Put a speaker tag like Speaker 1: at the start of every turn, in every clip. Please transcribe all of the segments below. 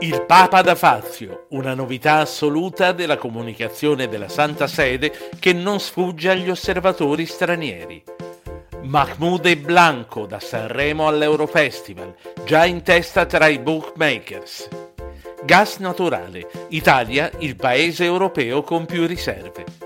Speaker 1: Il Papa da Fazio, una novità assoluta della comunicazione della Santa Sede che non sfugge agli osservatori stranieri. Mahmoud e Blanco da Sanremo all'Eurofestival, già in testa tra i bookmakers. Gas naturale, Italia il paese europeo con più riserve.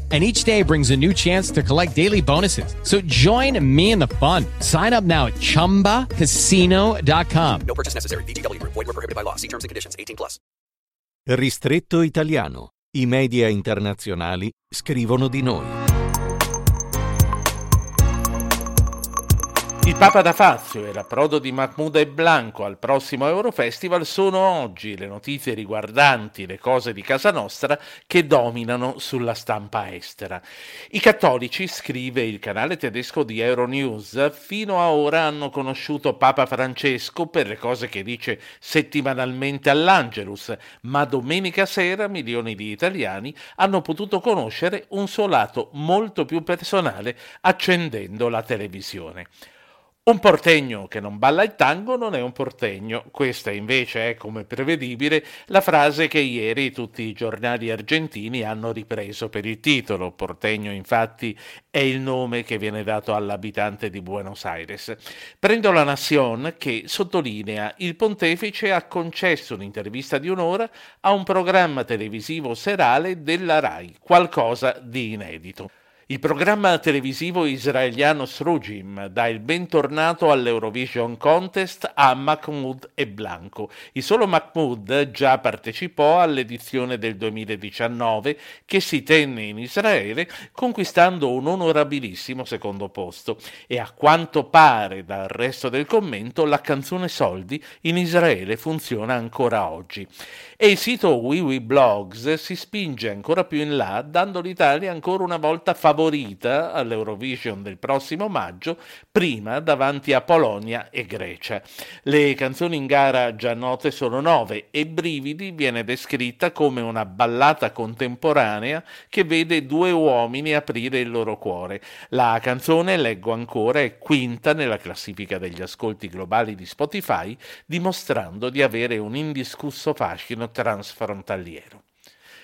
Speaker 2: and each day brings a new chance to collect daily bonuses. So join me in the fun. Sign up now at ChumbaCasino.com.
Speaker 3: No purchase necessary. VGW. Void were prohibited by law. See terms and conditions. 18 plus.
Speaker 4: Ristretto italiano. I media internazionali scrivono di noi.
Speaker 1: Il Papa da Fazio e l'approdo di Mahmoud e Blanco al prossimo Eurofestival sono oggi le notizie riguardanti le cose di casa nostra che dominano sulla stampa estera. I cattolici, scrive il canale tedesco di Euronews, fino a ora hanno conosciuto Papa Francesco per le cose che dice settimanalmente all'Angelus, ma domenica sera milioni di italiani hanno potuto conoscere un suo lato molto più personale accendendo la televisione. Un portegno che non balla il tango non è un portegno. Questa invece è, come prevedibile, la frase che ieri tutti i giornali argentini hanno ripreso per il titolo. Portegno, infatti, è il nome che viene dato all'abitante di Buenos Aires. Prendo la Nación che sottolinea il pontefice ha concesso un'intervista di un'ora a un programma televisivo serale della RAI, qualcosa di inedito. Il programma televisivo israeliano Srujim dà il bentornato all'Eurovision Contest a Mahmoud e Blanco. Il solo Mahmoud già partecipò all'edizione del 2019 che si tenne in Israele conquistando un onorabilissimo secondo posto e a quanto pare dal resto del commento la canzone Soldi in Israele funziona ancora oggi. E il sito WiWi si spinge ancora più in là dando l'Italia ancora una volta favorita favorita all'Eurovision del prossimo maggio, prima davanti a Polonia e Grecia. Le canzoni in gara già note sono nove e Brividi viene descritta come una ballata contemporanea che vede due uomini aprire il loro cuore. La canzone, leggo ancora, è quinta nella classifica degli ascolti globali di Spotify, dimostrando di avere un indiscusso fascino transfrontaliero.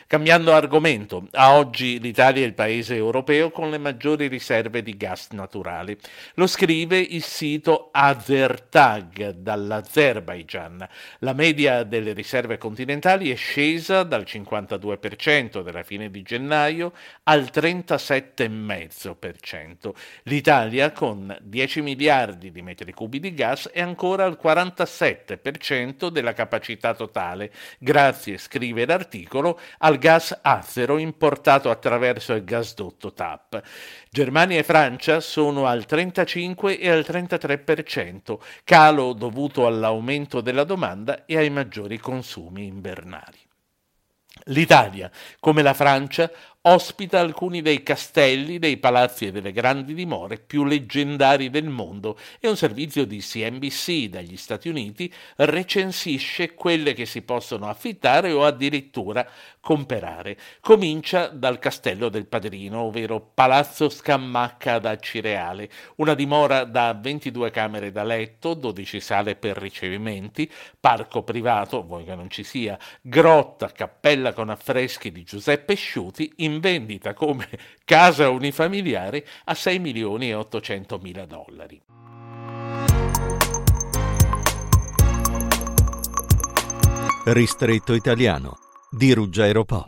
Speaker 1: Cambiando argomento, a oggi l'Italia è il paese europeo con le maggiori riserve di gas naturali. Lo scrive il sito Azertag dall'Azerbaijan. La media delle riserve continentali è scesa dal 52% della fine di gennaio al 37,5%. L'Italia, con 10 miliardi di metri cubi di gas, è ancora al 47% della capacità totale, grazie, scrive l'articolo, al gas azero importato attraverso il gasdotto TAP. Germania e Francia sono al 35 e al 33%, calo dovuto all'aumento della domanda e ai maggiori consumi invernali. L'Italia, come la Francia, ospita alcuni dei castelli, dei palazzi e delle grandi dimore più leggendari del mondo e un servizio di CNBC dagli Stati Uniti recensisce quelle che si possono affittare o addirittura comprare. Comincia dal Castello del Padrino, ovvero Palazzo Scammacca ad Acireale, una dimora da 22 camere da letto, 12 sale per ricevimenti, parco privato, vuoi che non ci sia, grotta, cappella con affreschi di Giuseppe Sciuti, in vendita come casa unifamiliare a 6 milioni e 800 mila dollari.
Speaker 4: Ristretto italiano di Ruggero Po.